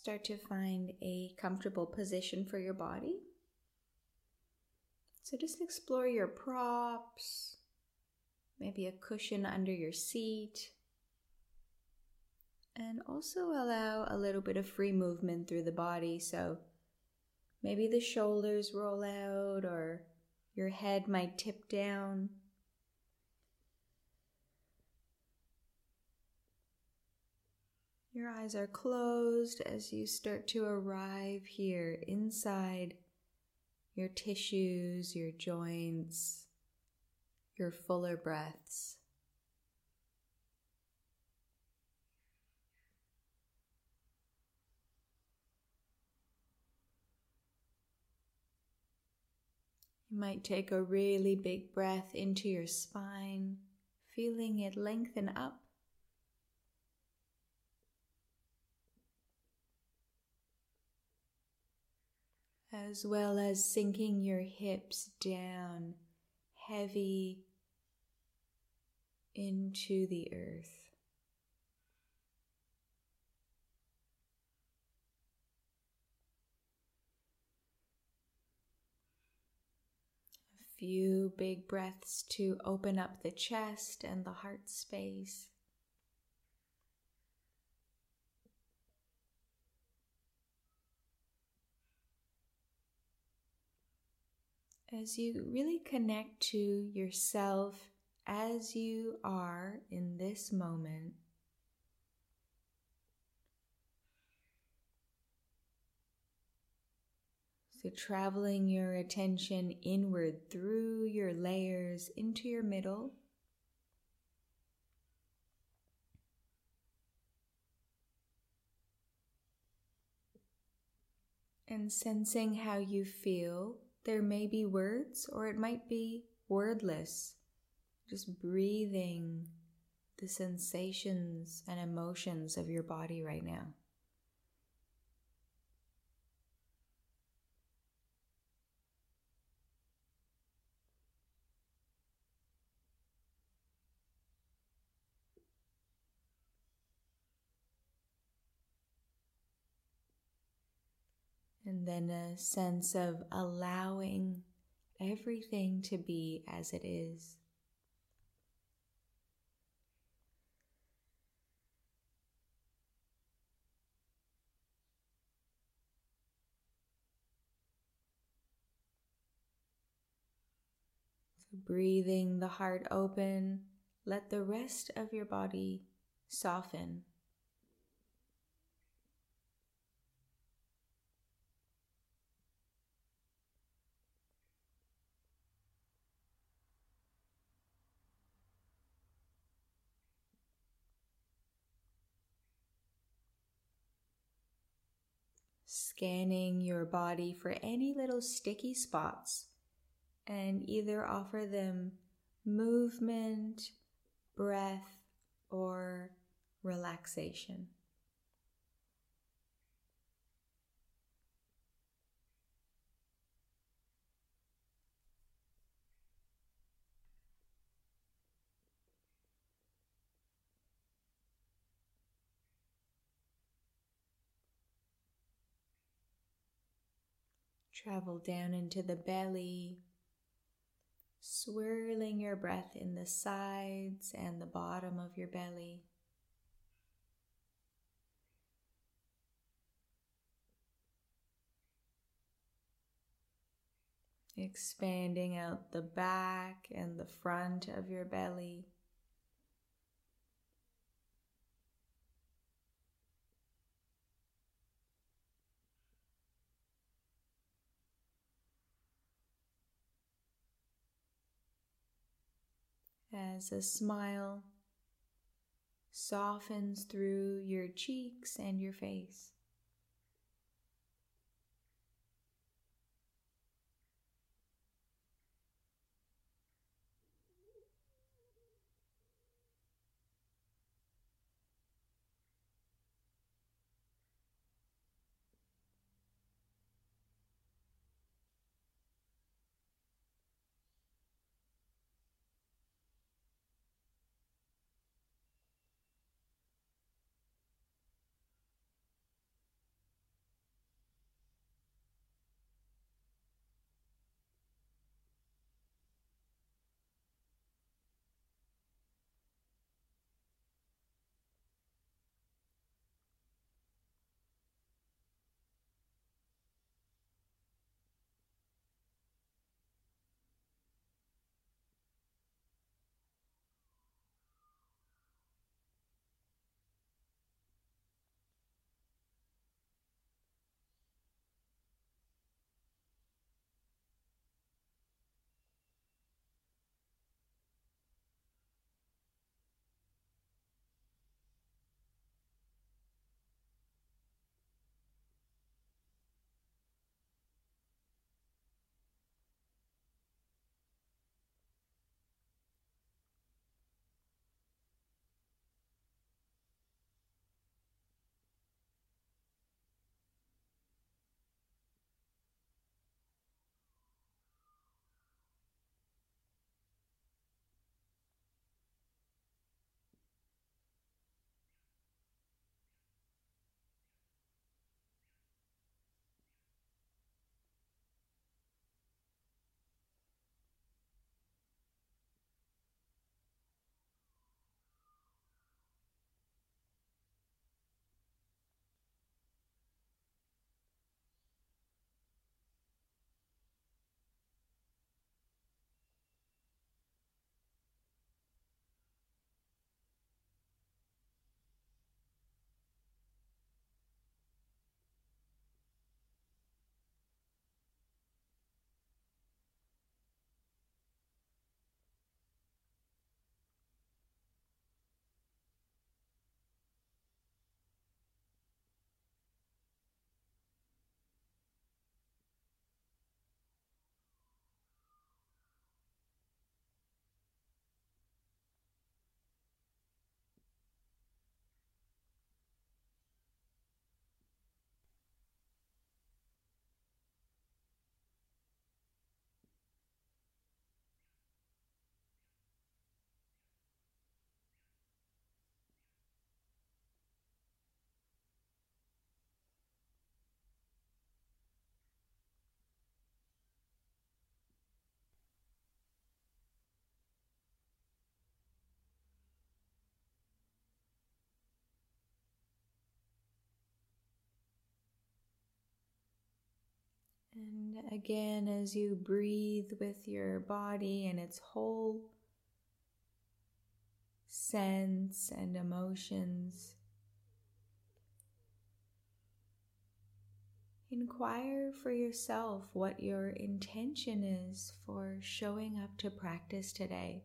Start to find a comfortable position for your body. So just explore your props, maybe a cushion under your seat, and also allow a little bit of free movement through the body. So maybe the shoulders roll out or your head might tip down. Your eyes are closed as you start to arrive here inside your tissues, your joints, your fuller breaths. You might take a really big breath into your spine, feeling it lengthen up. As well as sinking your hips down heavy into the earth. A few big breaths to open up the chest and the heart space. As you really connect to yourself as you are in this moment. So, traveling your attention inward through your layers into your middle. And sensing how you feel. There may be words, or it might be wordless. Just breathing the sensations and emotions of your body right now. And then a sense of allowing everything to be as it is. Breathing the heart open, let the rest of your body soften. Scanning your body for any little sticky spots and either offer them movement, breath, or relaxation. Travel down into the belly, swirling your breath in the sides and the bottom of your belly. Expanding out the back and the front of your belly. As a smile softens through your cheeks and your face. And again, as you breathe with your body and its whole sense and emotions, inquire for yourself what your intention is for showing up to practice today,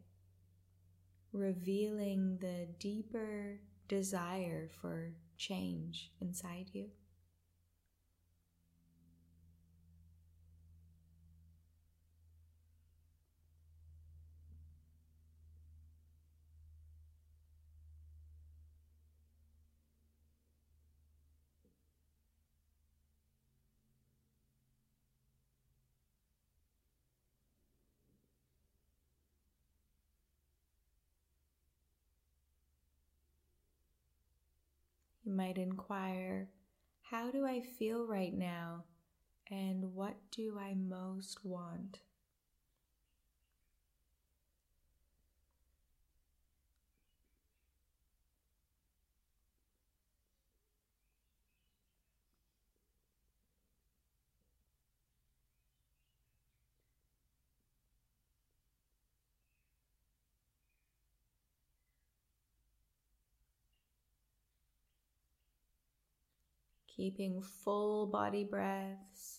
revealing the deeper desire for change inside you. You might inquire, How do I feel right now? And what do I most want? Keeping full body breaths.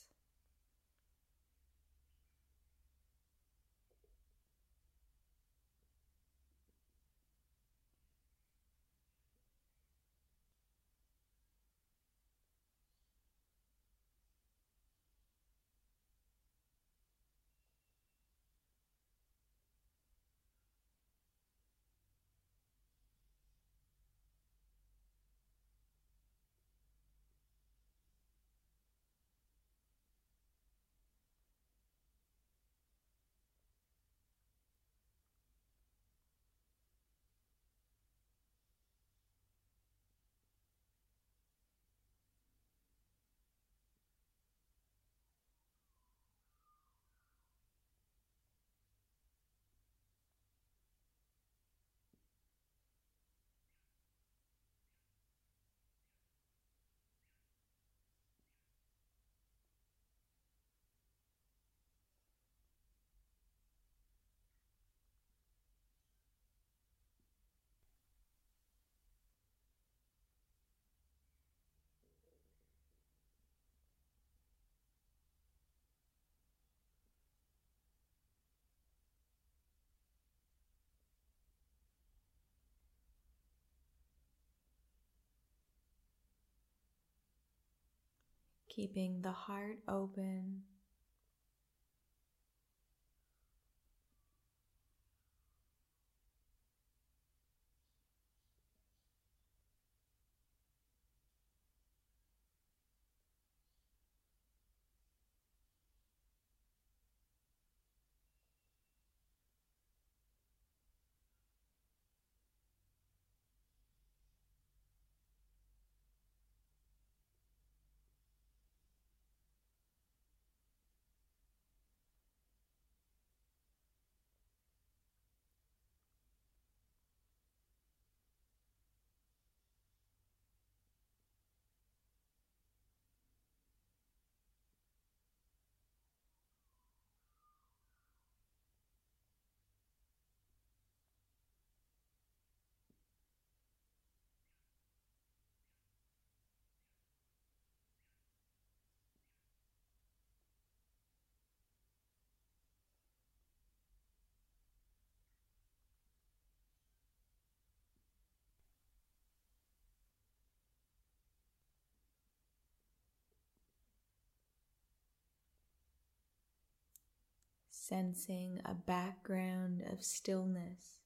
Keeping the heart open. Sensing a background of stillness.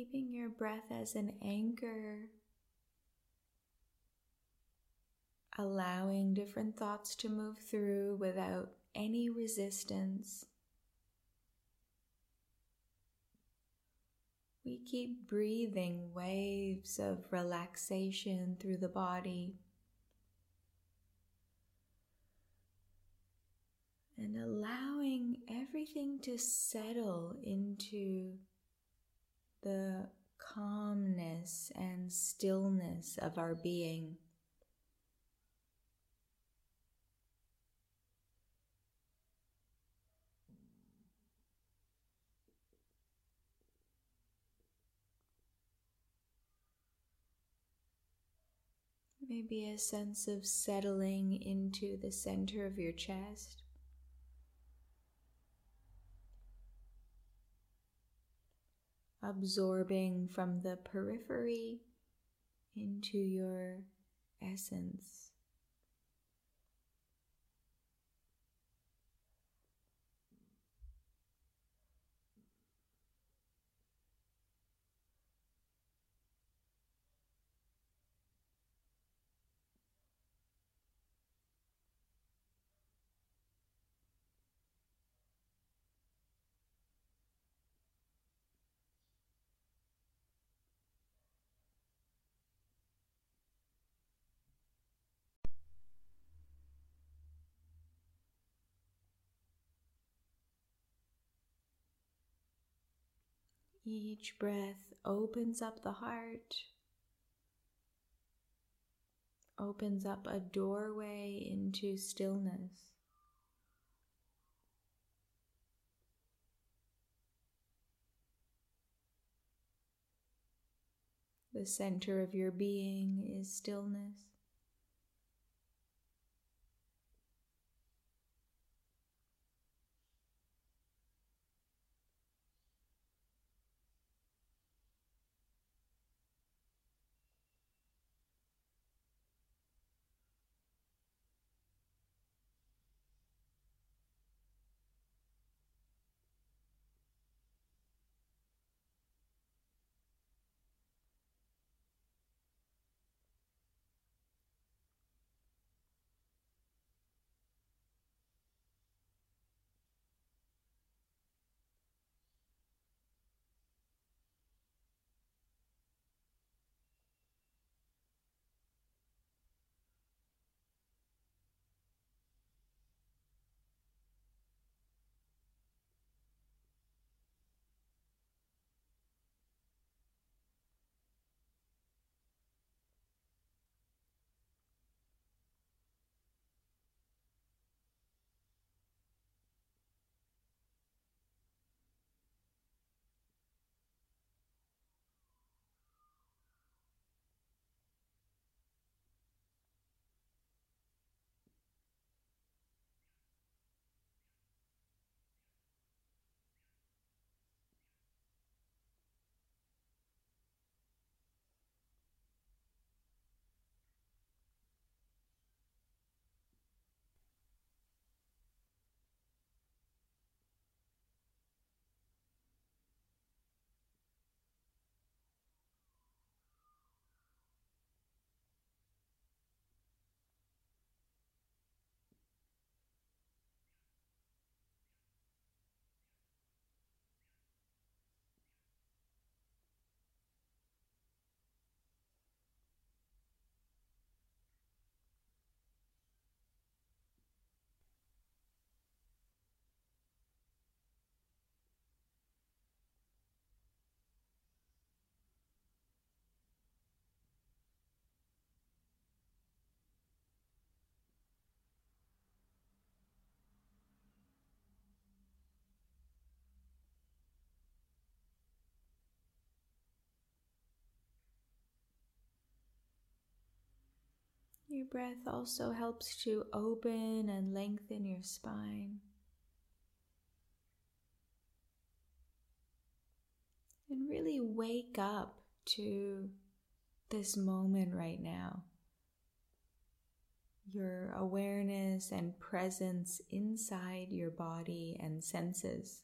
Keeping your breath as an anchor, allowing different thoughts to move through without any resistance. We keep breathing waves of relaxation through the body. And allowing everything to settle into the calmness and stillness of our being. Maybe a sense of settling into the center of your chest. Absorbing from the periphery into your essence. Each breath opens up the heart, opens up a doorway into stillness. The center of your being is stillness. Your breath also helps to open and lengthen your spine. And really wake up to this moment right now. Your awareness and presence inside your body and senses.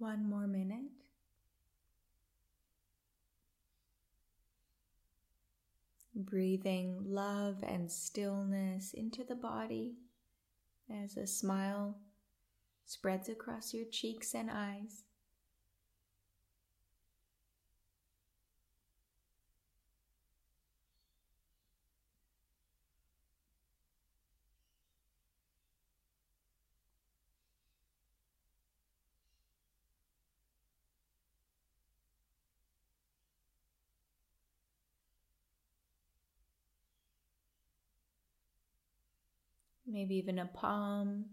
One more minute. Breathing love and stillness into the body as a smile spreads across your cheeks and eyes. Maybe even a palm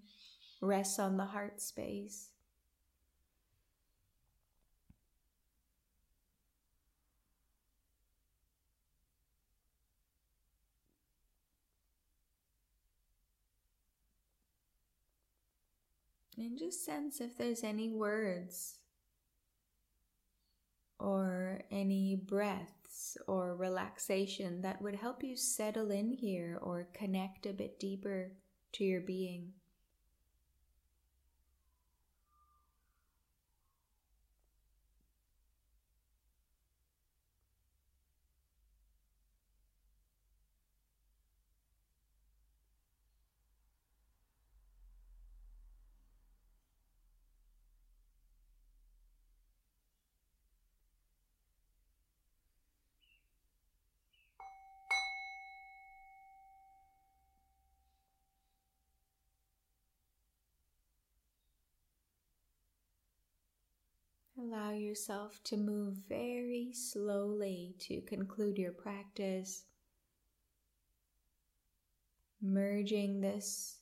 rests on the heart space. And just sense if there's any words or any breaths or relaxation that would help you settle in here or connect a bit deeper to your being. Allow yourself to move very slowly to conclude your practice, merging this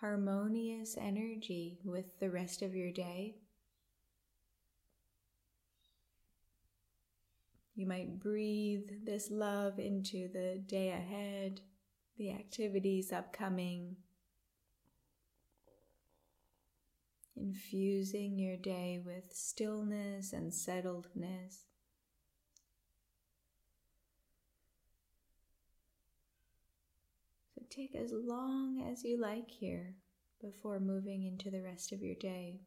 harmonious energy with the rest of your day. You might breathe this love into the day ahead, the activities upcoming. Infusing your day with stillness and settledness. So take as long as you like here before moving into the rest of your day.